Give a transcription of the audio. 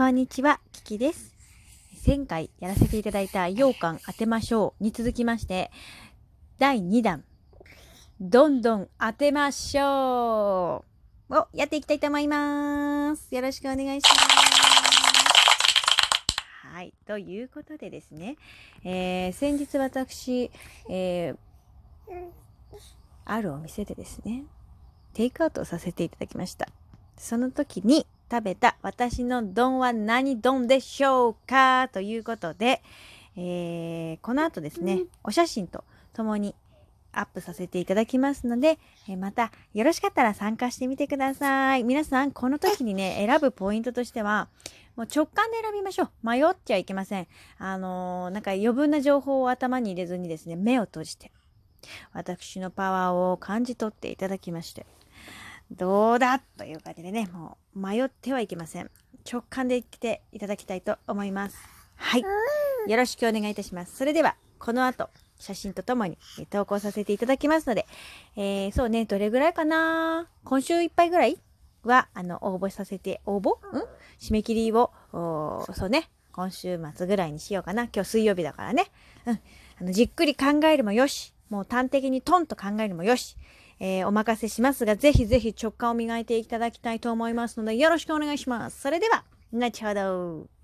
こんにちは、キキです。前回やらせていただいた羊羹当てましょうに続きまして、第2弾、どんどん当てましょうをやっていきたいと思います。よろしくお願いします。はい。ということでですね、えー先日私、えーあるお店でですね、テイクアウトさせていただきました。その時に食べた私の丼は何丼でしょうか？ということで、えーこの後ですね、お写真とともにアップさせていただきますので、えーまたよろしかったら参加してみてください。皆さん、この時にね、選ぶポイントとしては、もう直感で選びましょう。迷っちゃいけません。あのーなんか余分な情報を頭に入れずにですね、目を閉じて、私のパワーを感じ取っていただきまして、どうだ？という感じでね、もう迷ってはいけません。直感で来ていただきたいと思います。はい。よろしくお願いいたします。それでは、この後、写真とともにえ投稿させていただきますので、えー、そうね、どれぐらいかな？今週いっぱいぐらいは、あの、応募させて、応募？ん？締め切りを、そうね、今週末ぐらいにしようかな。今日水曜日だからね。うん。あの、じっくり考えるもよし、もう端的にトンと考えるもよし、えーお任せしますが、ぜひぜひ直感を磨いていただきたいと思いますので、よろしくお願いします。それでは、後ほど。